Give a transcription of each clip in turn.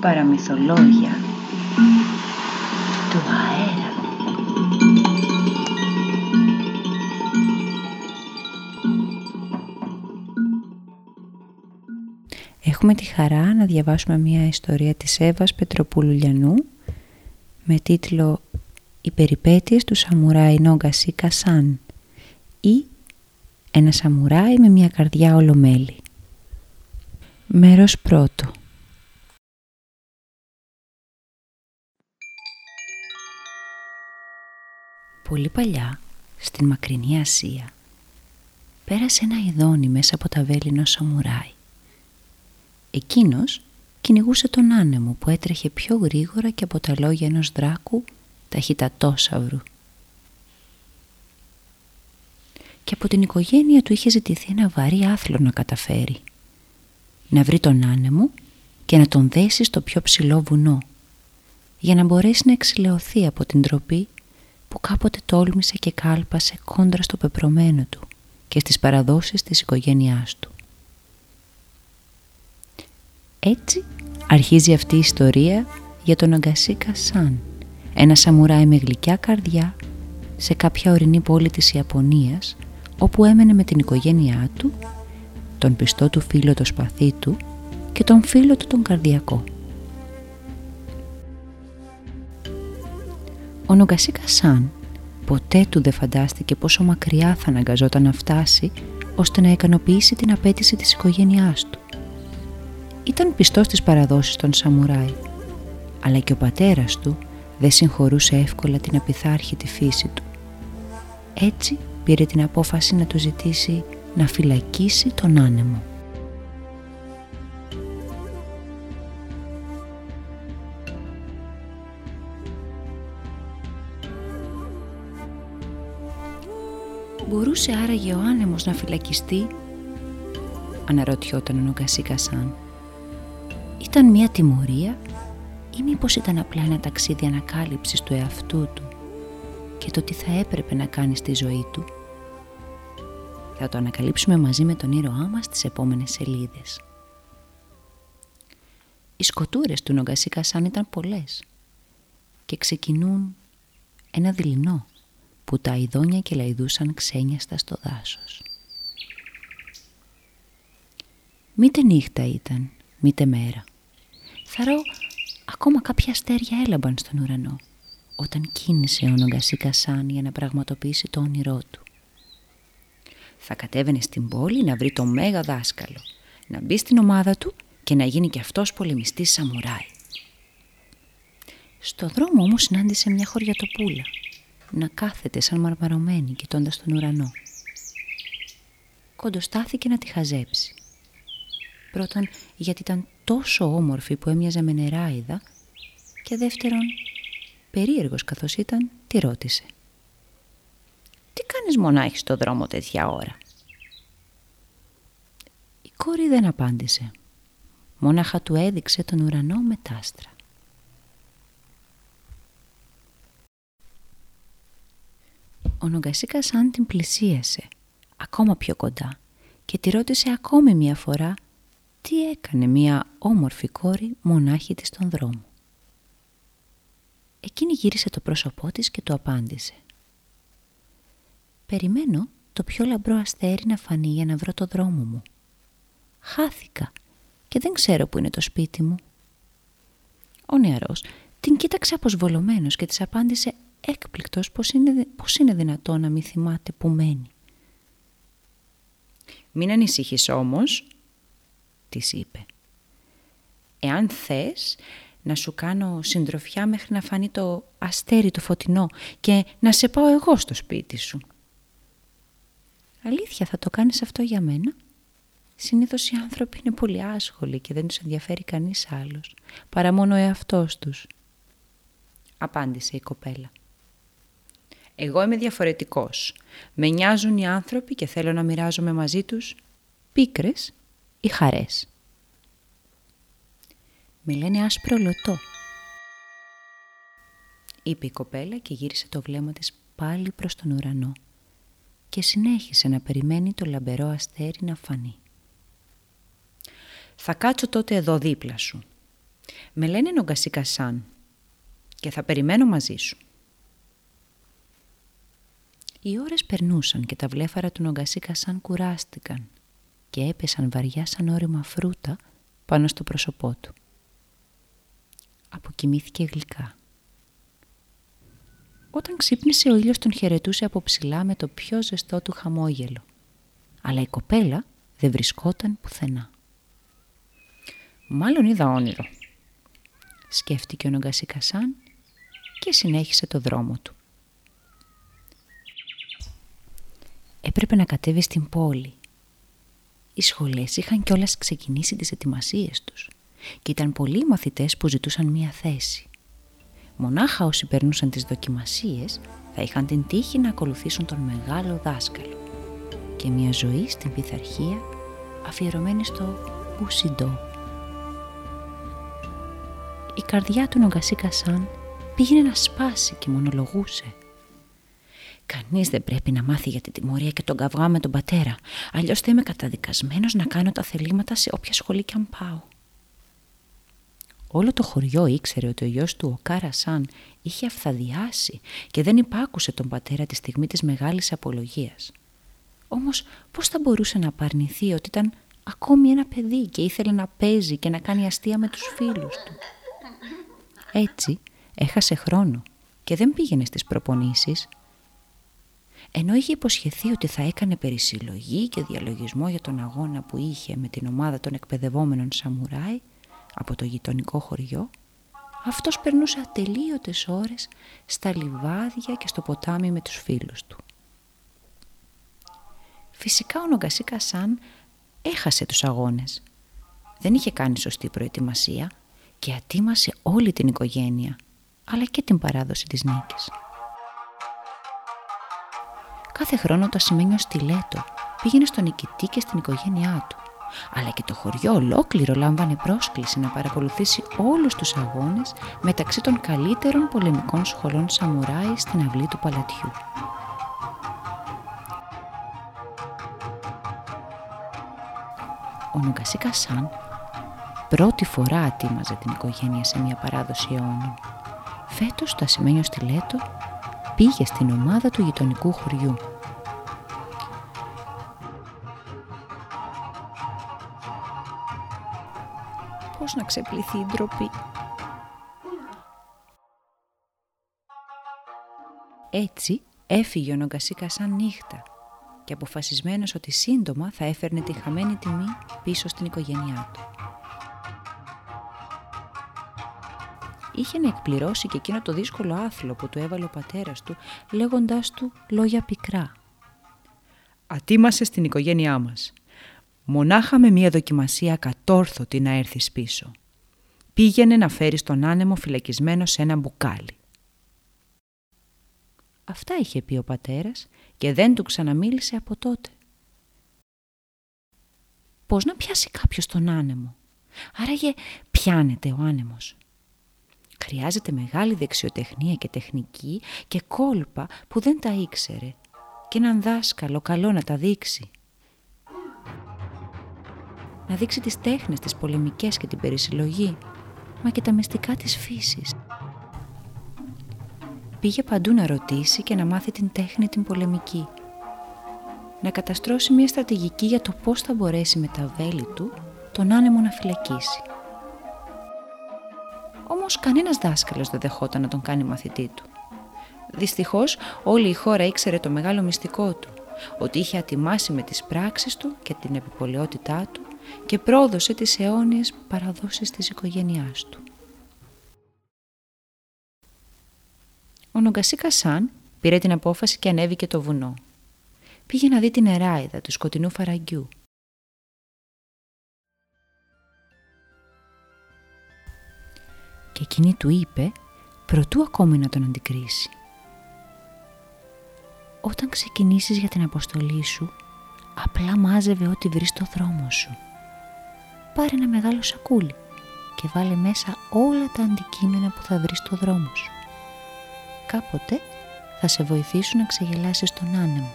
παραμυθολόγια του αέρα. Έχουμε τη χαρά να διαβάσουμε μια ιστορία της Εύας Πετροπούλου Λιανού με τίτλο «Οι περιπέτειες του σαμουράι Νόγκασί Κασάν» ή «Ένα σαμουράι με μια καρδιά ολομέλη». Μέρος πρώτο Πολύ παλιά, στην μακρινή Ασία, πέρασε ένα ειδόνι μέσα από τα βέλη ενός σαμουράι. Εκείνος κυνηγούσε τον άνεμο που έτρεχε πιο γρήγορα και από τα λόγια ενός δράκου ταχυτατόσαυρου. Και από την οικογένεια του είχε ζητηθεί ένα βαρύ άθλο να καταφέρει. Να βρει τον άνεμο και να τον δέσει στο πιο ψηλό βουνό για να μπορέσει να εξηλαιωθεί από την τροπή που κάποτε τόλμησε και κάλπασε κόντρα στο πεπρωμένο του και στις παραδόσεις της οικογένειάς του. Έτσι αρχίζει αυτή η ιστορία για τον Αγκασίκα Σαν, ένα σαμουράι με γλυκιά καρδιά σε κάποια ορεινή πόλη της Ιαπωνίας όπου έμενε με την οικογένειά του, τον πιστό του φίλο το σπαθί του και τον φίλο του τον καρδιακό. Ο Νογκασίκα Σαν ποτέ του δεν φαντάστηκε πόσο μακριά θα αναγκαζόταν να φτάσει ώστε να ικανοποιήσει την απέτηση της οικογένειάς του. Ήταν πιστός στις παραδόσεις των σαμουράι, αλλά και ο πατέρας του δεν συγχωρούσε εύκολα την απειθάρχητη φύση του. Έτσι πήρε την απόφαση να του ζητήσει να φυλακίσει τον άνεμο. Μπορούσε άραγε ο άνεμος να φυλακιστεί; Αναρωτιόταν ο Νογκασίκα Σαν. Ήταν μια τιμωρία ή μήπως ήταν απλά ένα ταξίδι ανακάλυψης του εαυτού του και το τι θα έπρεπε να κάνει στη ζωή του; Θα το ανακαλύψουμε μαζί με τον ήρωά μας στις επόμενες σελίδες. Οι σκοτούρες του Νογκασίκα Σαν ήταν πολλές και ξεκινούν ένα δειλινό που τα ειδόνια και λαϊδούσαν ξένιαστα στο δάσος. Μήτε νύχτα ήταν, μήτε μέρα. Θαρώ ακόμα κάποια αστέρια έλαμπαν στον ουρανό όταν κίνησε ο Νογκασίκα Σαν για να πραγματοποιήσει το όνειρό του. Θα κατέβαινε στην πόλη να βρει το μέγα δάσκαλο, να μπει στην ομάδα του και να γίνει και αυτός πολεμιστής σαμουράι. Στο δρόμο όμως συνάντησε μια χωριατοπούλα να κάθεται σαν μαρμαρωμένη κοιτώντας τον ουρανό. Κοντοστάθηκε να τη χαζέψει. Πρώτον γιατί ήταν τόσο όμορφη που έμοιαζε με νεράιδα και δεύτερον περίεργος καθώς ήταν τη ρώτησε. «Τι κάνεις μονάχη στο δρόμο τέτοια ώρα» Η κόρη δεν απάντησε. Μόναχα του έδειξε τον ουρανό με τάστρα. Ο Νογκασίκα σαν την πλησίασε ακόμα πιο κοντά και τη ρώτησε ακόμη μια φορά τι έκανε μια όμορφη κόρη μονάχη της στον δρόμο. Εκείνη γύρισε το πρόσωπό της και του απάντησε «Περιμένω το πιο λαμπρό αστέρι να φανεί για να βρω το δρόμο μου. Χάθηκα και δεν ξέρω που είναι το σπίτι μου». Ο νεαρός την κοίταξε αποσβολωμένος και της απάντησε έκπληκτος πως είναι, πως είναι δυνατό να μην θυμάται που μένει. «Μην ανησυχείς όμως», της είπε. «Εάν θες να σου κάνω συντροφιά μέχρι να φανεί το αστέρι το φωτεινό και να σε πάω εγώ στο σπίτι σου». «Αλήθεια θα το κάνεις αυτό για μένα» Συνήθως οι άνθρωποι είναι πολύ άσχολοι και δεν τους ενδιαφέρει κανείς άλλος, παρά μόνο ο εαυτός τους. Απάντησε η κοπέλα. Εγώ είμαι διαφορετικός. Με νοιάζουν οι άνθρωποι και θέλω να μοιράζομαι μαζί τους πίκρες ή χαρές. Με λένε άσπρο λωτό. Είπε η κοπέλα και γύρισε το βλέμμα της πάλι προς τον ουρανό και συνέχισε να περιμένει το λαμπερό αστέρι να φανεί. «Θα κάτσω τότε εδώ δίπλα σου. Με λένε Νομκασίκα Σαν και θα περιμένω μαζί σου. Οι ώρες περνούσαν και τα βλέφαρα του Νομκασίκα Σαν κουράστηκαν και έπεσαν βαριά σαν όρημα φρούτα πάνω στο πρόσωπό του. Αποκοιμήθηκε γλυκά. Όταν ξύπνησε ο ήλιος τον χαιρετούσε από ψηλά με το πιο ζεστό του χαμόγελο. Αλλά η κοπέλα δεν βρισκόταν πουθενά. «Μάλλον είδα όνειρο», σκέφτηκε ο Νομκασί Κασάν και συνέχισε το δρόμο του. Έπρεπε να κατέβει στην πόλη. Οι σχολές είχαν κιόλας ξεκινήσει τις ετοιμασίες τους και ήταν πολλοί μαθητές που ζητούσαν μία θέση. Μονάχα όσοι περνούσαν τις δοκιμασίες θα είχαν την τύχη να ακολουθήσουν τον μεγάλο δάσκαλο και μια ζωή στην πειθαρχία αφιερωμένη στο Ουσιντό. Η καρδιά του Νομκασί Κασάν πήγαινε να σπάσει και μονολογούσε. Κανείς δεν πρέπει να μάθει για την τιμωρία και τον καυγά με τον πατέρα, αλλιώς θα είμαι καταδικασμένος να κάνω τα θελήματα σε όποια σχολή κι αν πάω. Όλο το χωριό ήξερε ότι ο γιος του, ο Κάρα Σαν, είχε αυθαδιάσει και δεν υπάκουσε τον πατέρα τη στιγμή της μεγάλης απολογίας. Όμως πώς θα μπορούσε να απαρνηθεί ότι ήταν ακόμη ένα παιδί και ήθελε να παίζει και να κάνει αστεία με τους φίλους του; Έτσι έχασε χρόνο και δεν πήγαινε στις προπονήσεις. Ενώ είχε υποσχεθεί ότι θα έκανε περισυλλογή και διαλογισμό για τον αγώνα που είχε με την ομάδα των εκπαιδευόμενων σαμουράι από το γειτονικό χωριό, αυτός περνούσε ατελείωτες ώρες στα λιβάδια και στο ποτάμι με τους φίλους του. Φυσικά ο Νομκασίκα Σαν έχασε τους αγώνες. Δεν είχε κάνει σωστή προετοιμασία και ατίμασε όλη την οικογένεια, αλλά και την παράδοση της νίκης. Κάθε χρόνο το ασημένιο στιλέτο πήγαινε στον νικητή και στην οικογένειά του, αλλά και το χωριό ολόκληρο λάμβανε πρόσκληση να παρακολουθήσει όλους τους αγώνες μεταξύ των καλύτερων πολεμικών σχολών σαμουράι στην αυλή του παλατιού. ο Νομκασίκα Σαν πρώτη φορά ατίμαζε την οικογένεια σε μια παράδοση αιώνων. Φέτος το ασημένιο στιλέτο πήγε στην ομάδα του γειτονικού χωριού. Να ξεπληθεί η ντροπή. Έτσι έφυγε ο Νομκασίκα σαν νύχτα και αποφασισμένος ότι σύντομα θα έφερνε τη χαμένη τιμή πίσω στην οικογένειά του. Είχε να εκπληρώσει και εκείνο το δύσκολο άθλο που του έβαλε ο πατέρας του λέγοντάς του λόγια πικρά. «Ατίμασε στην οικογένειά μας. Μονάχα με μία δοκιμασία κατόρθωτη να έρθεις πίσω. Πήγαινε να φέρεις τον άνεμο φυλακισμένο σε ένα μπουκάλι. Αυτά είχε πει ο πατέρας και δεν του ξαναμίλησε από τότε. Πώς να πιάσει κάποιος τον άνεμο; Άραγε πιάνεται ο άνεμος. Χρειάζεται μεγάλη δεξιοτεχνία και τεχνική και κόλπα που δεν τα ήξερε και έναν δάσκαλο καλό να τα δείξει. Να δείξει τις τέχνες, τις πολεμικές και την περισυλλογή, μα και τα μυστικά της φύσης. Πήγε παντού να ρωτήσει και να μάθει την τέχνη την πολεμική. Να καταστρώσει μια στρατηγική για το πώς θα μπορέσει με τα βέλη του τον άνεμο να φυλακίσει. Όμως κανένας δάσκαλος δεν δεχόταν να τον κάνει μαθητή του. Δυστυχώς όλη η χώρα ήξερε το μεγάλο μυστικό του, ότι είχε ατιμάσει με τις πράξεις του και την επιπολαιότητά του και πρόδωσε τις αιώνιες παραδόσεις της οικογένειάς του. Ο Νομκασίκα Σαν πήρε την απόφαση και ανέβηκε το βουνό. Πήγε να δει την εράιδα του σκοτεινού φαραγγιού. Και εκείνη του είπε, προτού ακόμη να τον αντικρίσει. Όταν ξεκινήσεις για την αποστολή σου, απλά μάζευε ό,τι βρεις στο δρόμο σου. Πάρε ένα μεγάλο σακούλι και βάλε μέσα όλα τα αντικείμενα που θα βρεις στο δρόμο σου κάποτε θα σε βοηθήσουν να ξεγελάσεις τον άνεμο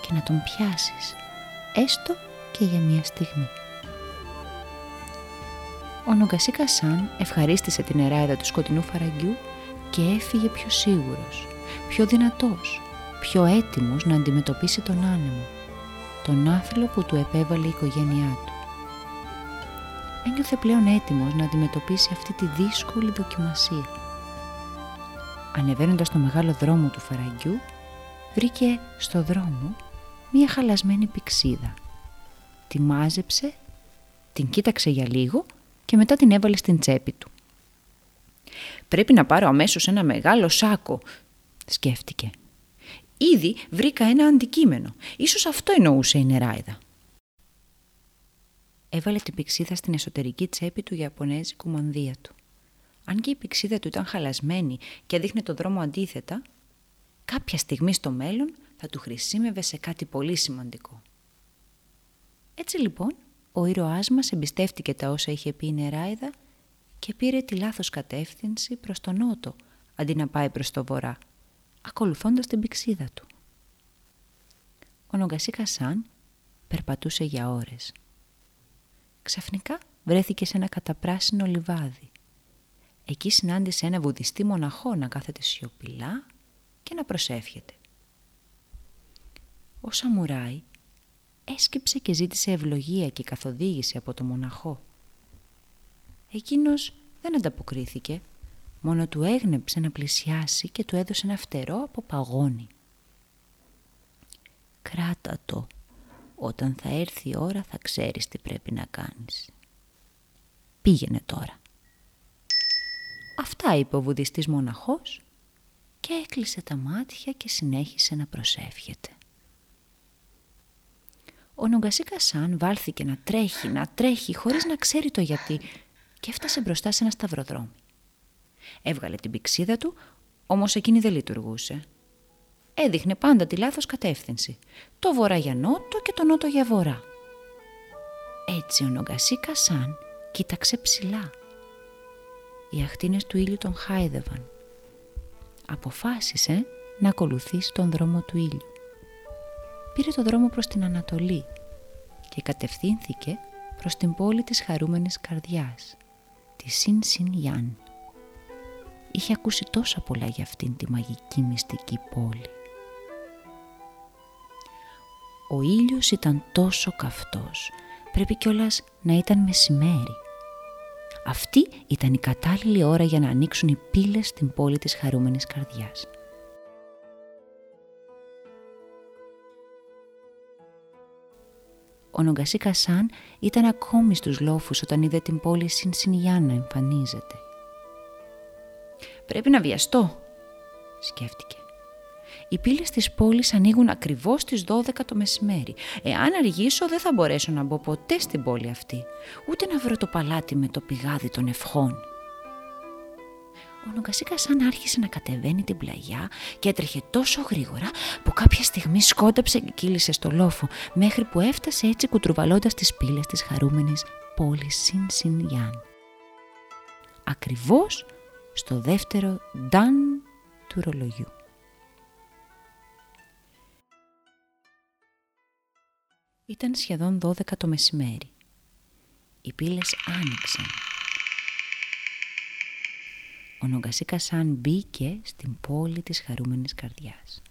και να τον πιάσεις, έστω και για μία στιγμή. Ο Νογκασίκα Σαν ευχαρίστησε την εράιδα του σκοτεινού φαραγγιού και έφυγε πιο σίγουρος, πιο δυνατός, πιο έτοιμος να αντιμετωπίσει τον άνεμο, τον άθλο που του επέβαλε η οικογένειά του. Ένιωθε πλέον έτοιμος να αντιμετωπίσει αυτή τη δύσκολη δοκιμασία. Ανεβαίνοντας το μεγάλο δρόμο του φαραγγιού, βρήκε στο δρόμο μία χαλασμένη πηξίδα. Τη μάζεψε, την κοίταξε για λίγο και μετά την έβαλε στην τσέπη του. «Πρέπει να πάρω αμέσως ένα μεγάλο σάκο», σκέφτηκε. «Ήδη βρήκα ένα αντικείμενο. Ίσως αυτό εννοούσε η νεράιδα». Έβαλε την πηξίδα στην εσωτερική τσέπη του Ιαπωνέζικου μανδύα του. Αν και η πηξίδα του ήταν χαλασμένη και έδειχνε το δρόμο αντίθετα, κάποια στιγμή στο μέλλον θα του χρησιμεύε σε κάτι πολύ σημαντικό. Έτσι λοιπόν, ο ήρωάς μας εμπιστεύτηκε τα όσα είχε πει η Νεράιδα και πήρε τη λάθος κατεύθυνση προς τον νότο, αντί να πάει προς το βορρά, ακολουθώντας την πηξίδα του. Ο Νομκασί Κασάν περπατούσε για ώρες. Ξαφνικά βρέθηκε σε ένα καταπράσινο λιβάδι. Εκεί συνάντησε ένα βουδιστή μοναχό να κάθεται σιωπηλά και να προσεύχεται. Ο Σαμουράι έσκυψε και ζήτησε ευλογία και καθοδήγηση από το μοναχό. Εκείνος δεν ανταποκρίθηκε, μόνο του έγνεψε να πλησιάσει και του έδωσε ένα φτερό από παγόνι. «Κράτα το, όταν θα έρθει η ώρα θα ξέρεις τι πρέπει να κάνεις. Πήγαινε τώρα». Αυτά είπε ο βουδιστής μοναχός και έκλεισε τα μάτια και συνέχισε να προσεύχεται. Ο Νομκασίκα Σαν βάλθηκε να τρέχει, να τρέχει χωρίς να ξέρει το γιατί και έφτασε μπροστά σε ένα σταυροδρόμι. Έβγαλε την πηξίδα του, όμως εκείνη δεν λειτουργούσε. Έδειχνε πάντα τη λάθος κατεύθυνση. Το βορρά για νότο και το νότο για βορρά. Έτσι ο Νομκασίκα Σαν κοίταξε ψηλά. Οι αχτίνες του ήλιου τον χάιδευαν. Αποφάσισε να ακολουθήσει τον δρόμο του ήλιου πήρε το δρόμο προς την Ανατολή και κατευθύνθηκε προς την πόλη της χαρούμενης καρδιάς, τη Σιν Σιν Γιάν. Είχε ακούσει τόσα πολλά για αυτήν τη μαγική μυστική πόλη. Ο ήλιος ήταν τόσο καυτός, πρέπει κιόλας να ήταν μεσημέρι. Αυτή ήταν η κατάλληλη ώρα για να ανοίξουν οι πύλες στην πόλη της χαρούμενης καρδιάς. Ο Νομκασί Κασάν ήταν ακόμη στους λόφους όταν είδε την πόλη Σινσινιάν να εμφανίζεται. «Πρέπει να βιαστώ», σκέφτηκε. Οι πύλες της πόλης ανοίγουν ακριβώς στις 12 το μεσημέρι. Εάν αργήσω δεν θα μπορέσω να μπω ποτέ στην πόλη αυτή, ούτε να βρω το παλάτι με το πηγάδι των ευχών ο Νομκασίκα σαν άρχισε να κατεβαίνει την πλαγιά και έτρεχε τόσο γρήγορα που κάποια στιγμή σκόνταψε και κύλησε στο λόφο μέχρι που έφτασε έτσι κουτρουβαλώντας τις πύλες της χαρούμενης πόλης Σιν Σιν Γιάν. Ακριβώς στο δεύτερο «Νταν» του ρολογιού. Ήταν σχεδόν 12 το μεσημέρι. Οι πύλες άνοιξαν ο Νομκασίκα Σαν μπήκε στην πόλη της χαρούμενης καρδιάς.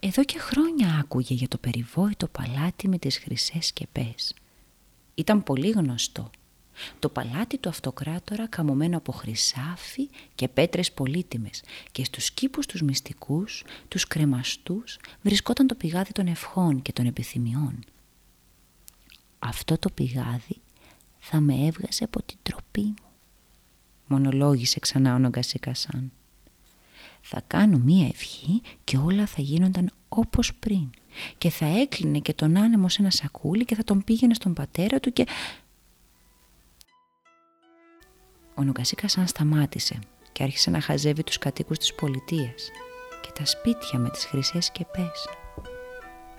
Εδώ και χρόνια άκουγε για το περιβόητο παλάτι με τις χρυσές σκεπές. Ήταν πολύ γνωστό. Το παλάτι του αυτοκράτορα καμωμένο από χρυσάφι και πέτρες πολύτιμες και στους κήπους τους μυστικούς, τους κρεμαστούς, βρισκόταν το πηγάδι των ευχών και των επιθυμιών. Αυτό το πηγάδι θα με έβγαζε από την τροπή μου μονολόγησε ξανά ο Νομκασίκασαν. Θα κάνω μία ευχή και όλα θα γίνονταν όπως πριν και θα έκλεινε και τον άνεμο σε ένα σακούλι και θα τον πήγαινε στον πατέρα του και... Ο Νομκασίκασαν σταμάτησε και άρχισε να χαζεύει τους κατοίκους της πολιτείας και τα σπίτια με τις χρυσές σκεπές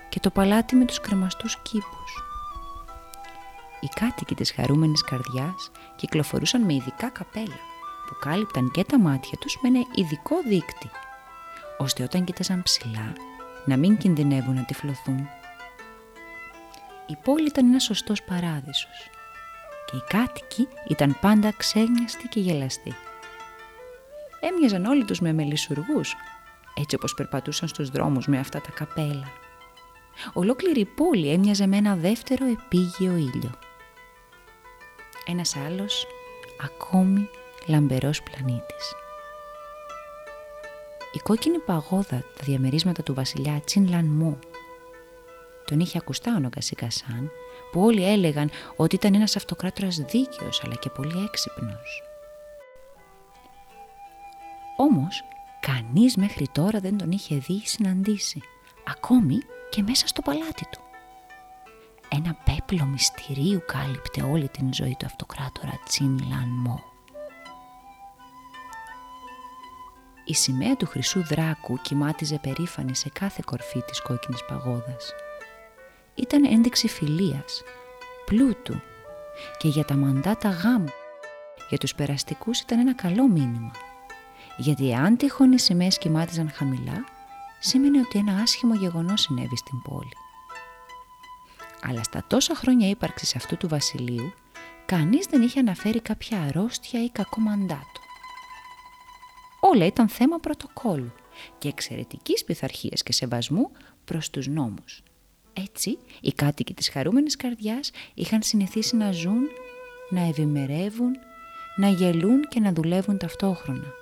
και το παλάτι με τους κρεμαστούς κήπους. Οι κάτοικοι της χαρούμενης καρδιάς κυκλοφορούσαν με ειδικά καπέλα που κάλυπταν και τα μάτια τους με ένα ειδικό δίκτυ, ώστε όταν κοίταζαν ψηλά να μην κινδυνεύουν να τυφλωθούν. Η πόλη ήταν ένας σωστός παράδεισος και οι κάτοικοι ήταν πάντα ξένιαστοι και γελαστοί. Έμοιαζαν όλοι τους με μελισσουργούς, έτσι όπως περπατούσαν στους δρόμους με αυτά τα καπέλα. Ολόκληρη η πόλη έμοιαζε με ένα δεύτερο επίγειο ήλιο. Ένας άλλος, ακόμη λαμπερός πλανήτης. Η κόκκινη παγόδα, τα διαμερίσματα του βασιλιά Τσιν Λαν Μου, τον είχε ακουστά ο Νογκασίκασάν, που όλοι έλεγαν ότι ήταν ένας αυτοκράτορας δίκαιος αλλά και πολύ έξυπνος. Όμως, κανείς μέχρι τώρα δεν τον είχε δει ή συναντήσει, ακόμη και μέσα στο παλάτι του. Ένα πέπλο μυστηρίου κάλυπτε όλη την ζωή του αυτοκράτορα Τσιν Λαν Μό. Η σημαία του χρυσού δράκου κοιμάτιζε περήφανη σε κάθε κορφή της κόκκινης παγόδας. Ήταν ένδειξη φιλίας, πλούτου και για τα μαντάτα γάμου. Για τους περαστικούς ήταν ένα καλό μήνυμα. Γιατί αν τυχόν οι σημαίες κοιμάτιζαν χαμηλά, σήμαινε ότι ένα άσχημο γεγονός συνέβη στην πόλη. Αλλά στα τόσα χρόνια ύπαρξης αυτού του βασιλείου, κανείς δεν είχε αναφέρει κάποια αρρώστια ή κακό μαντάτο. Όλα ήταν θέμα πρωτοκόλλου και εξαιρετικής πειθαρχίας και σεβασμού προς τους νόμους. Έτσι, οι κάτοικοι της χαρούμενης καρδιάς είχαν συνηθίσει να ζουν, να ευημερεύουν, να γελούν και να δουλεύουν ταυτόχρονα.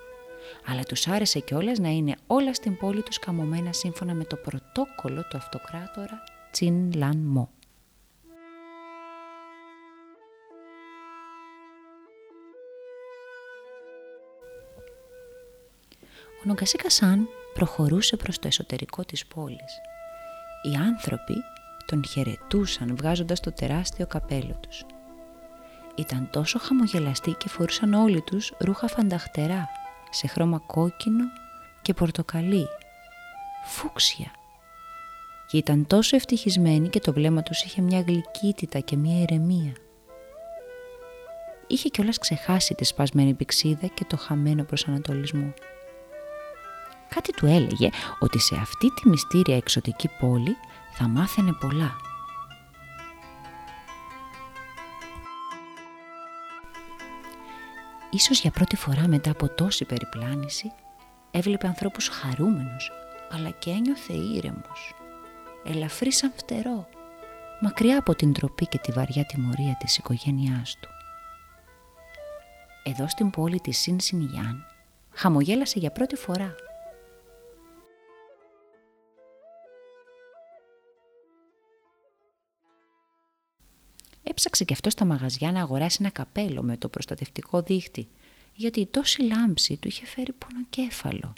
Αλλά τους άρεσε κιόλας να είναι όλα στην πόλη τους καμωμένα σύμφωνα με το πρωτόκολλο του αυτοκράτορα Τσιν Λαν Μο. Ο Νογκασίκα Σαν προχωρούσε προς το εσωτερικό της πόλης. Οι άνθρωποι τον χαιρετούσαν βγάζοντας το τεράστιο καπέλο τους. Ήταν τόσο χαμογελαστοί και φορούσαν όλοι τους ρούχα φανταχτερά σε χρώμα κόκκινο και πορτοκαλί, φούξια. Και ήταν τόσο ευτυχισμένοι και το βλέμμα τους είχε μια γλυκύτητα και μια ηρεμία. Είχε κιόλας ξεχάσει τη σπασμένη πηξίδα και το χαμένο προσανατολισμό. Κάτι του έλεγε ότι σε αυτή τη μυστήρια εξωτική πόλη θα μάθαινε πολλά. Ίσως για πρώτη φορά μετά από τόση περιπλάνηση έβλεπε ανθρώπους χαρούμενους αλλά και ένιωθε ήρεμος, ελαφρύ σαν φτερό, μακριά από την τροπή και τη βαριά τιμωρία της οικογένειάς του. Εδώ στην πόλη της Σιν Σινιγιάν χαμογέλασε για πρώτη φορά Έψαξε και αυτό στα μαγαζιά να αγοράσει ένα καπέλο με το προστατευτικό δίχτυ, γιατί η τόση λάμψη του είχε φέρει πονοκέφαλο.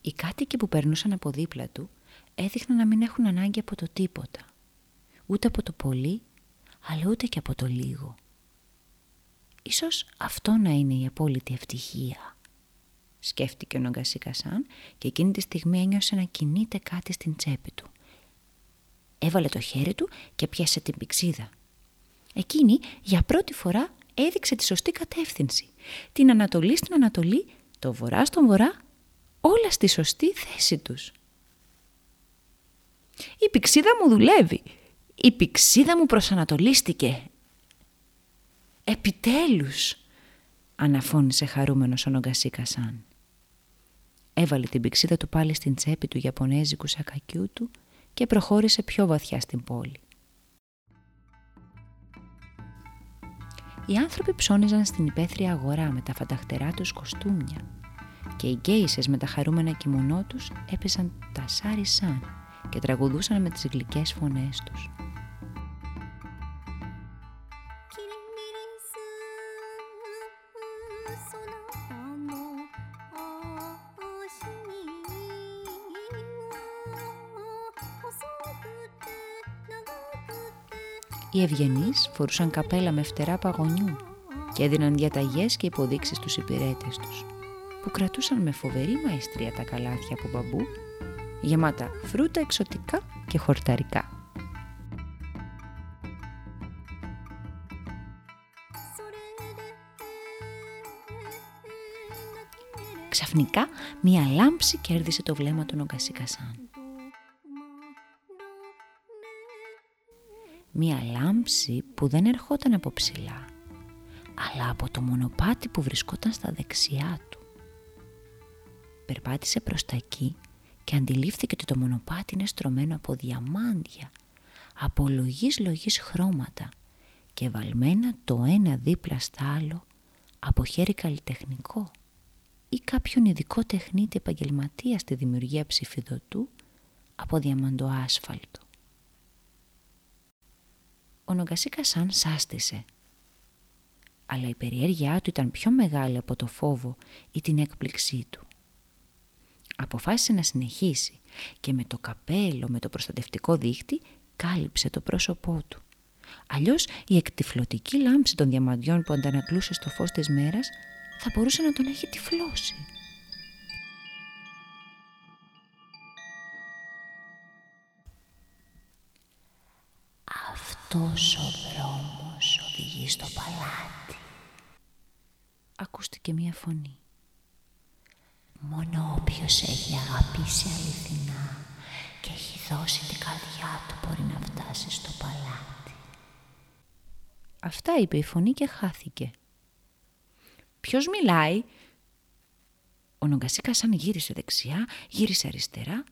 Οι κάτοικοι που περνούσαν από δίπλα του έδειχναν να μην έχουν ανάγκη από το τίποτα. Ούτε από το πολύ, αλλά ούτε και από το λίγο. Ίσως αυτό να είναι η απόλυτη ευτυχία. Σκέφτηκε ο Νογκασίκασαν και εκείνη τη στιγμή ένιωσε να κινείται κάτι στην τσέπη του. Έβαλε το χέρι του και πιάσε την πηξίδα. Εκείνη για πρώτη φορά έδειξε τη σωστή κατεύθυνση. Την Ανατολή στην Ανατολή, το Βορρά στον Βορρά, όλα στη σωστή θέση τους. «Η πηξίδα μου δουλεύει. Η πηξίδα μου προσανατολίστηκε». «Επιτέλους», αναφώνησε χαρούμενος ο Νογκασίκα Σαν. Έβαλε την πηξίδα του πάλι στην τσέπη του Ιαπωνέζικου σακακιού του και προχώρησε πιο βαθιά στην πόλη. Οι άνθρωποι ψώνιζαν στην υπαίθρια αγορά με τα φανταχτερά τους κοστούμια και οι γκέισες με τα χαρούμενα κιμονό τους έπαιζαν τα σάρι σαν και τραγουδούσαν με τις γλυκές φωνές τους. Οι ευγενείς φορούσαν καπέλα με φτερά παγωνιού και έδιναν διαταγές και υποδείξεις στους υπηρέτες τους, που κρατούσαν με φοβερή μαεστρία τα καλάθια από μπαμπού, γεμάτα φρούτα εξωτικά και χορταρικά. Ξαφνικά μία λάμψη κέρδισε το βλέμμα του Νογκασίκασάν. Μία λάμψη που δεν ερχόταν από ψηλά, αλλά από το μονοπάτι που βρισκόταν στα δεξιά του. Περπάτησε προς τα εκεί και αντιλήφθηκε ότι το μονοπάτι είναι στρωμένο από διαμάντια, από λογής λογής χρώματα και βαλμένα το ένα δίπλα στα άλλο από χέρι καλλιτεχνικό ή κάποιον ειδικό τεχνίτη επαγγελματία στη δημιουργία ψηφιδωτού από διαμαντοάσφαλτο. Ο Νομκασίκα σαν σάστησε. Αλλά η περιέργειά του ήταν πιο μεγάλη από το φόβο ή την έκπληξή του. Αποφάσισε να συνεχίσει και με το καπέλο με το προστατευτικό δίχτυ κάλυψε το πρόσωπό του. Αλλιώς η εκτιφλωτική λάμψη των διαμαντιών που αντανακλούσε στο φως της μέρας θα μπορούσε να τον έχει τυφλώσει. Αυτός ο δρόμος οδηγεί στο παλάτι. Ακούστηκε μία φωνή. Μόνο όποιος έχει αγαπήσει αληθινά και έχει δώσει την καρδιά του μπορεί να φτάσει στο παλάτι. Αυτά είπε η φωνή και χάθηκε. Ποιος μιλάει; Ο Νομκασίκα σαν γύρισε δεξιά, γύρισε αριστερά.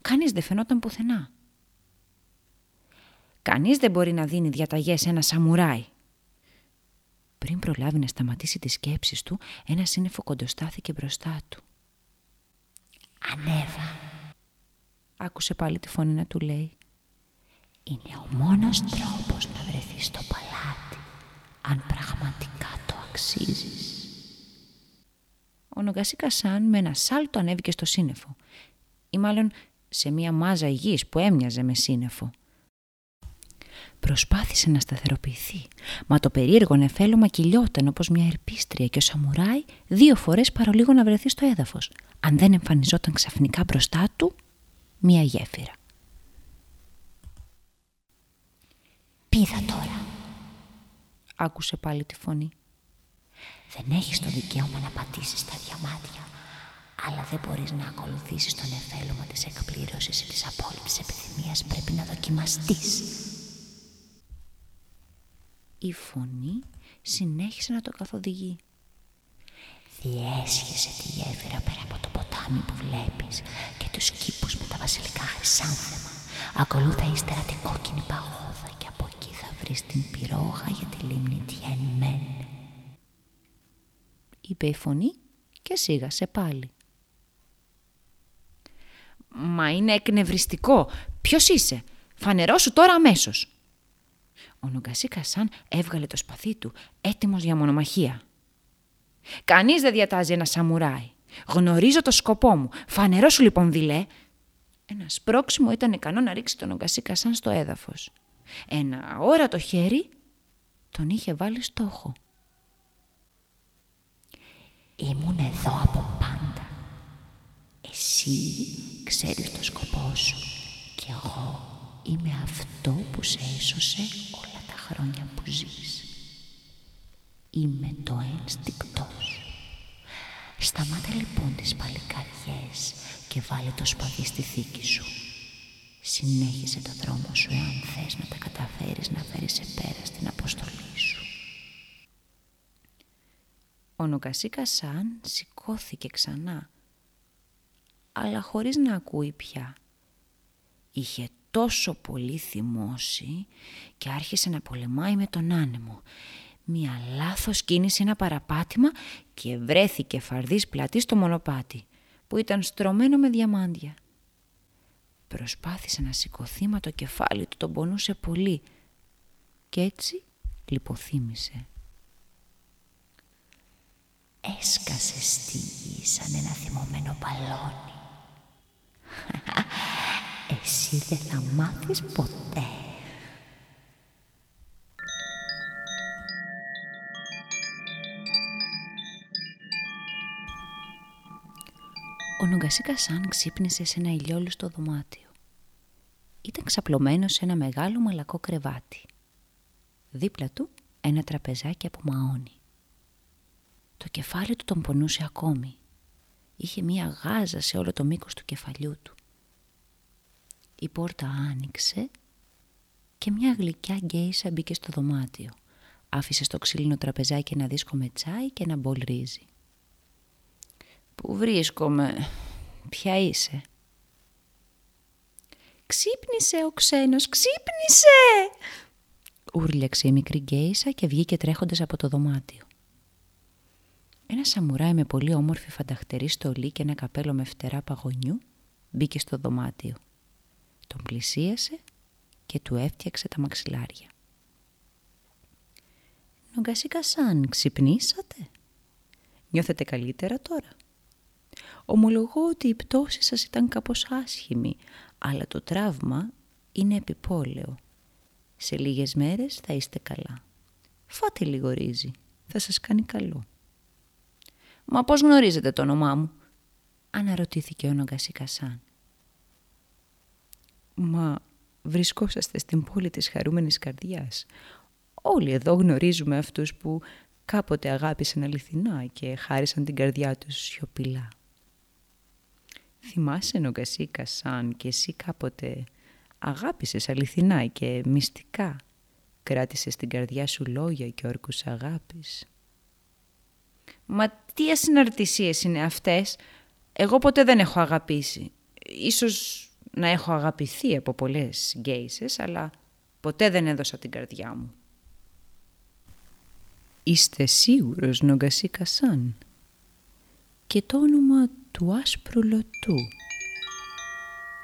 Κανείς δεν φαινόταν πουθενά. Κανείς δεν μπορεί να δίνει διαταγές σε ένα σαμουράι. Πριν προλάβει να σταματήσει τις σκέψεις του, ένα σύννεφο κοντοστάθηκε μπροστά του. Ανέβα. Άκουσε πάλι τη φωνή να του λέει. Είναι ο μόνος τρόπος να βρεθείς στο παλάτι, αν πραγματικά το αξίζεις. Ο Νομκασίκα σαν με ένα σάλτο ανέβηκε στο σύννεφο. Ή μάλλον σε μία μάζα γης που έμοιαζε με σύννεφο. Προσπάθησε να σταθεροποιηθεί, μα το περίεργο νεφέλωμα κυλιόταν όπως μια ερπίστρια και ο σαμουράι δύο φορές παρολίγο να βρεθεί στο έδαφος, αν δεν εμφανιζόταν ξαφνικά μπροστά του μια γέφυρα. Πήδα τώρα. Άκουσε πάλι τη φωνή. Δεν έχεις το δικαίωμα να πατήσεις τα διαμάτια, αλλά δεν μπορείς να ακολουθήσεις τον εφέλωμα της εκπλήρωσης ή της απόλυτης επιθυμίας. Πρέπει να δοκιμαστείς. Η φωνή συνέχισε να το καθοδηγεί. Διέσχισε τη γέφυρα πέρα από το ποτάμι που βλέπεις και τους κήπους με τα βασιλικά χρυσάνθεμα. Ακολούθα ύστερα την κόκκινη παγόδα και από εκεί θα βρεις την πυρόγα για τη λίμνη Τιεν Είπε η φωνή και σίγασε πάλι. Μα είναι εκνευριστικό. Ποιος είσαι; Φανερώσου τώρα αμέσως. Ο Νομκασί Κασάν έβγαλε το σπαθί του, έτοιμος για μονομαχία. «Κανείς δεν διατάζει ένα σαμουράι. Γνωρίζω το σκοπό μου. Φανερώσου λοιπόν, δειλέ». Ένα σπρώξιμο ήταν ικανό να ρίξει τον Νομκασί Κασάν στο έδαφος. Ένα όρατο χέρι τον είχε βάλει στόχο. Ήμουν εδώ από πάντα. Εσύ ξέρεις το σκοπό σου και εγώ είμαι αυτό που σε έσωσε όλα τα χρόνια που ζεις. Είμαι το ένστικτό σου. Σταμάτα λοιπόν τις παλικαριές και βάλε το σπαθί στη θήκη σου. Συνέχισε το δρόμο σου εάν θες να τα καταφέρεις να φέρεις σε πέρα στην αποστολή σου. Ο Νοκασίκα Σαν σηκώθηκε ξανά, αλλά χωρίς να ακούει πια. Είχε τόσο πολύ θυμώσει και άρχισε να πολεμάει με τον άνεμο. Μια λάθος κίνηση, ένα παραπάτημα και βρέθηκε φαρδής πλατή στο μονοπάτι που ήταν στρωμένο με διαμάντια. Προσπάθησε να σηκωθεί μα το κεφάλι του τον πονούσε πολύ και έτσι λιποθύμησε. Έσκασε στη γη σαν ένα θυμωμένο μπαλόνι. Εσύ δεν θα μάθεις ποτέ. Ο Νομκασίκα Σαν ξύπνησε σε ένα ηλιόλουστο δωμάτιο. Ήταν ξαπλωμένος σε ένα μεγάλο μαλακό κρεβάτι. Δίπλα του ένα τραπεζάκι από μαόνι. Το κεφάλι του τον πονούσε ακόμη. Είχε μία γάζα σε όλο το μήκος του κεφαλιού του. Η πόρτα άνοιξε και και μια γλυκιά γκέισα μπήκε στο δωμάτιο. Άφησε στο ξύλινο τραπεζάκι ένα δίσκο με τσάι και ένα μπολ ρύζι. «Πού βρίσκομαι, ποια είσαι» «Ξύπνησε ο ξένος, ξύπνησε!» Ούρλιαξε η μικρή γκέισα και βγήκε τρέχοντας από το δωμάτιο. Ένα σαμουράι με πολύ όμορφη φανταχτερή στολή και ένα καπέλο με φτερά παγωνιού μπήκε στο δωμάτιο. Τον πλησίασε και του έφτιαξε τα μαξιλάρια. «Νομκασίκα σαν, ξυπνήσατε; Νιώθετε καλύτερα τώρα;» Ομολογώ ότι η πτώση σας ήταν κάπως άσχημη, αλλά το τραύμα είναι επιπόλαιο. Σε λίγες μέρες θα είστε καλά. Φάτε λίγο ρύζι, θα σας κάνει καλό. «Μα πώς γνωρίζετε το όνομά μου» αναρωτήθηκε ο Νομκασίκα «Μα βρισκόσαστε στην πόλη της χαρούμενης καρδιάς. Όλοι εδώ γνωρίζουμε αυτούς που κάποτε αγάπησαν αληθινά και χάρισαν την καρδιά τους σιωπηλά. Θυμάσαι Νογκασίκα σαν και εσύ κάποτε αγάπησες αληθινά και μυστικά. Κράτησες την καρδιά σου λόγια και όρκους αγάπης; Μα τι ασυναρτησίες είναι αυτές; Εγώ ποτέ δεν έχω αγαπήσει. Ίσως να έχω αγαπηθεί από πολλές γκέισες, αλλά ποτέ δεν έδωσα την καρδιά μου. Είστε σίγουρος Νογκασίκα Σαν; Και το όνομα του άσπρου λωτού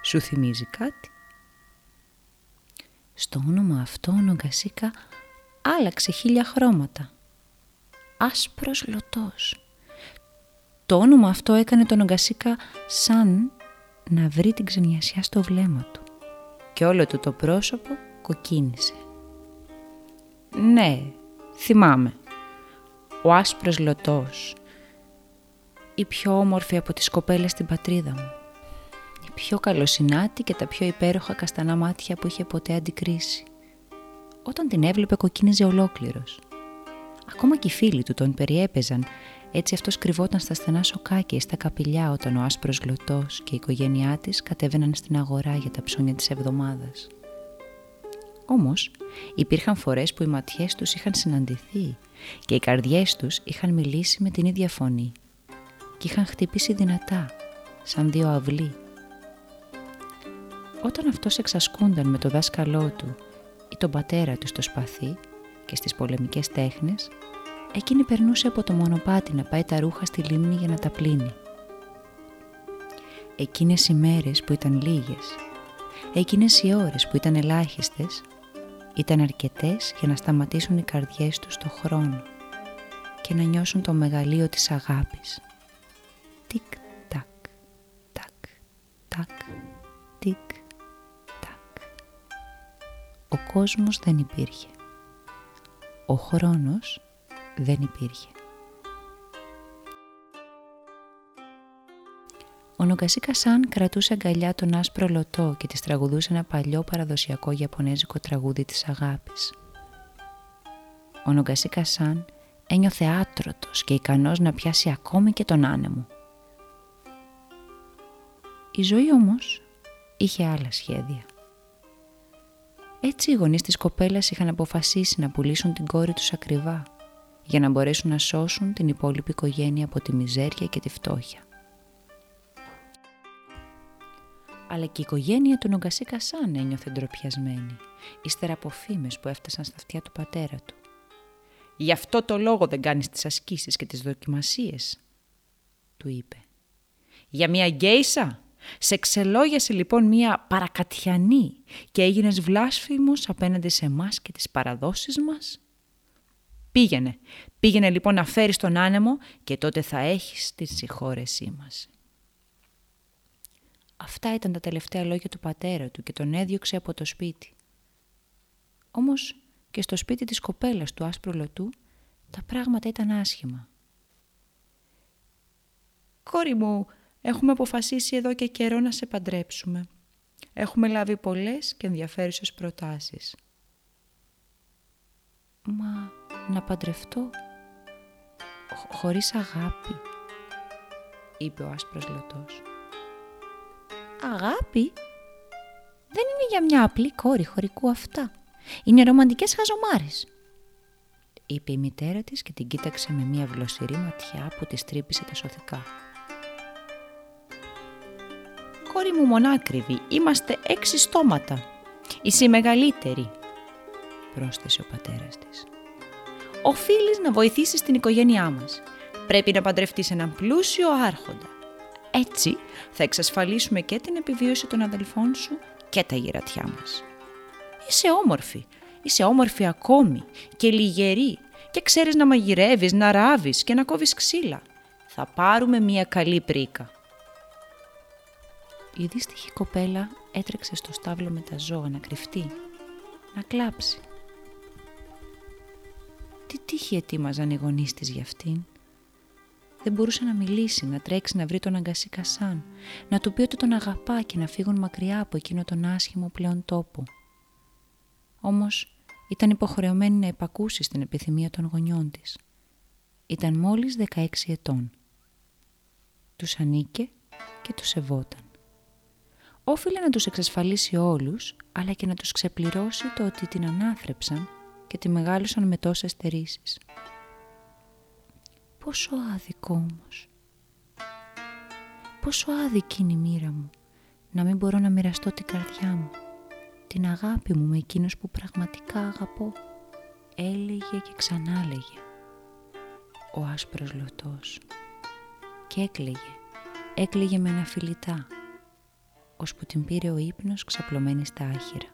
σου θυμίζει κάτι; Στο όνομα αυτό ο Νογκασίκα άλλαξε χίλια χρώματα. Άσπρος λωτός. Το όνομα αυτό έκανε τον Νογκασίκα σαν να βρει την ξενιασιά στο βλέμμα του και όλο του το πρόσωπο κοκκίνησε. Ναι, θυμάμαι. Ο άσπρος λωτός. Η πιο όμορφη από τις κοπέλες στην πατρίδα μου. Η πιο καλοσυνάτη και τα πιο υπέροχα καστανά μάτια που είχε ποτέ αντικρίσει. Όταν την έβλεπε κοκκίνιζε ολόκληρος. Ακόμα και οι φίλοι του τον περιέπαιζαν έτσι αυτός κρυβόταν στα στενά σοκάκια ή στα καπηλιά όταν ο άσπρος γλωτός και η οικογένειά της κατέβαιναν στην αγορά για τα ψώνια της εβδομάδας. Όμως υπήρχαν φορές που οι ματιές τους είχαν συναντηθεί και οι καρδιές τους είχαν μιλήσει με την ίδια φωνή και είχαν χτυπήσει δυνατά, σαν δύο αυλοί. Όταν αυτός εξασκούνταν με το δάσκαλό του ή τον πατέρα του στο σπαθί και στις πολεμικές τέχνες, εκείνη περνούσε από το μονοπάτι να πάει τα ρούχα στη λίμνη για να τα πλύνει. Εκείνες οι μέρες που ήταν λίγες, εκείνες οι ώρες που ήταν ελάχιστες, ήταν αρκετές για να σταματήσουν οι καρδιές τους το χρόνο και να νιώσουν το μεγαλείο της αγάπης. Τικ, τακ, τακ, τακ, τικ, τακ. Ο κόσμος δεν υπήρχε. Ο χρόνος δεν υπήρχε. Ο Νογκασίκα Σαν κρατούσε αγκαλιά τον άσπρο λωτό και της τραγουδούσε ένα παλιό παραδοσιακό γιαπωνέζικο τραγούδι της αγάπης. Ο Νογκασίκα Σαν ένιωθε άτρωτος και ικανός να πιάσει ακόμη και τον άνεμο. Η ζωή όμως είχε άλλα σχέδια. Έτσι οι γονείς της κοπέλας είχαν αποφασίσει να πουλήσουν την κόρη τους ακριβά για να μπορέσουν να σώσουν την υπόλοιπη οικογένεια από τη μιζέρια και τη φτώχεια. Αλλά και η οικογένεια του Νογκασί Κασάν ένιωθε ντροπιασμένη, ύστερα από φήμες που έφτασαν στα αυτιά του πατέρα του. «Γι' αυτό το λόγο δεν κάνεις τις ασκήσεις και τις δοκιμασίες», του είπε. «Για μια γκέισα, σε ξελόγιασε λοιπόν μια παρακατιανή και έγινες βλάσφημος απέναντι σε εμάς και τις παραδόσεις μας» Πήγαινε. Πήγαινε λοιπόν να φέρεις τον άνεμο και τότε θα έχεις τη συγχώρεσή μας. Αυτά ήταν τα τελευταία λόγια του πατέρα του και τον έδιωξε από το σπίτι. Όμως και στο σπίτι της κοπέλας του άσπρου λωτού τα πράγματα ήταν άσχημα. «Κόρη μου, έχουμε αποφασίσει εδώ και καιρό να σε παντρέψουμε. Έχουμε λάβει πολλές και ενδιαφέρουσες προτάσεις». «Μα να παντρευτώ χωρίς αγάπη, είπε ο άσπρος λωτός. Αγάπη; Δεν είναι για μια απλή κόρη χωρικού αυτά. Είναι ρομαντικές χαζομάρες είπε η μητέρα της και την κοίταξε με μια βλοσιρή ματιά που της τρύπησε τα σωθικά. «Κόρη μου μονάκριβη, είμαστε έξι στόματα. Είσαι η μεγαλύτερη», πρόσθεσε ο πατέρας της. «Οφείλεις να βοηθήσεις την οικογένειά μας. Πρέπει να παντρευτείς έναν πλούσιο άρχοντα. Έτσι θα εξασφαλίσουμε και την επιβίωση των αδελφών σου και τα γερατιά μας. Είσαι όμορφη, είσαι όμορφη ακόμη και λιγερή και ξέρεις να μαγειρεύεις, να ράβεις και να κόβεις ξύλα. Θα πάρουμε μια καλή πρίκα. Η δύστιχη κοπέλα έτρεξε στο στάβλο με τα ζώα να κρυφτεί, να κλάψει. Τι τύχη ετοίμαζαν οι γονείς της για αυτήν. Δεν μπορούσε να μιλήσει, να τρέξει να βρει τον Αγκασί Κασάν, να του πει ότι τον αγαπά και να φύγουν μακριά από εκείνο τον άσχημο πλέον τόπο. Όμως ήταν υποχρεωμένη να υπακούσει στην επιθυμία των γονιών της. Ήταν μόλις 16 ετών. Τους ανήκε και τους σεβόταν. Όφιλε να τους εξασφαλίσει όλους, αλλά και να τους ξεπληρώσει το ότι την ανάθρεψαν και τη μεγάλωσαν με τόσες στερήσεις. Πόσο άδικο όμως. Πόσο άδικη είναι η μοίρα μου να μην μπορώ να μοιραστώ την καρδιά μου την αγάπη μου με εκείνος που πραγματικά αγαπώ. Έλεγε και ξανά λέγε. Ο άσπρος λωτός. Και έκλαιγε. Έκλαιγε με αναφιλητά. Ώσπου την πήρε ο ύπνος ξαπλωμένη στα άχυρα.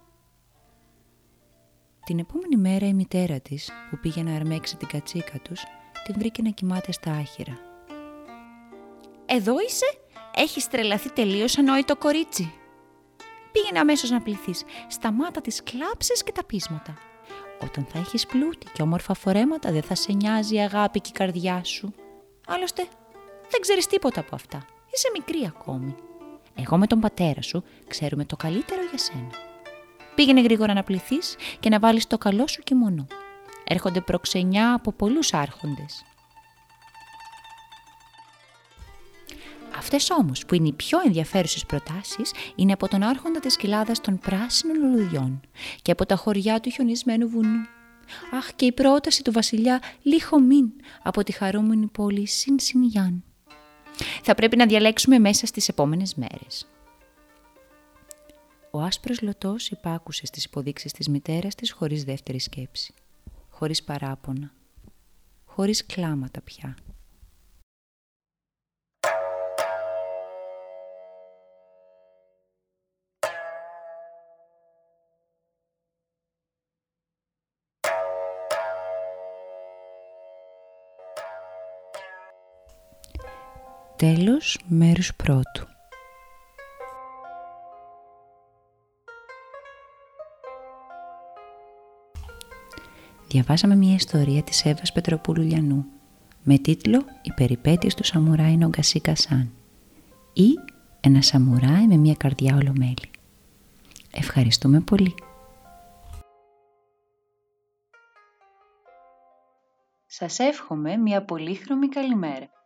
Την επόμενη μέρα η μητέρα της, που πήγε να αρμέξει την κατσίκα τους, την βρήκε να κοιμάται στα άχυρα. «Εδώ είσαι» Έχεις τρελαθεί τελείως ανόητο κορίτσι, πήγαινε αμέσως να πληθείς. Σταμάτα τις κλάψεις και τα πείσματα. Όταν θα έχεις πλούτη και όμορφα φορέματα, δεν θα σε νοιάζει η αγάπη και η καρδιά σου. Άλλωστε, δεν ξέρεις τίποτα από αυτά. Είσαι μικρή ακόμη. Εγώ με τον πατέρα σου ξέρουμε το καλύτερο για σένα. Πήγαινε γρήγορα να πληθείς και να βάλεις το καλό σου κιμονό. Έρχονται προξενιά από πολλούς άρχοντες. Αυτές όμως που είναι οι πιο ενδιαφέρουσες προτάσεις είναι από τον άρχοντα της κοιλάδας των πράσινων λουλουδιών και από τα χωριά του χιονισμένου βουνού. Αχ και η πρόταση του βασιλιά Λιχομίν από τη χαρούμενη πόλη Σινσινιάν. Θα πρέπει να διαλέξουμε μέσα στις επόμενες μέρες. Ο άσπρος λωτός υπάκουσε στις υποδείξεις της μητέρας της χωρίς δεύτερη σκέψη. Χωρίς παράπονα. Χωρίς κλάματα πια. Τέλος μέρους πρώτου. Διαβάσαμε μια ιστορία της Εύας Πετροπούλου Λιανού με τίτλο «Οι περιπέτειες του Σαμουράι Νομκασί Κασάν» ή «Ένα Σαμουράι με μια καρδιά ολομέλη». Ευχαριστούμε πολύ. Σας εύχομαι μια πολύχρωμη καλημέρα. thank you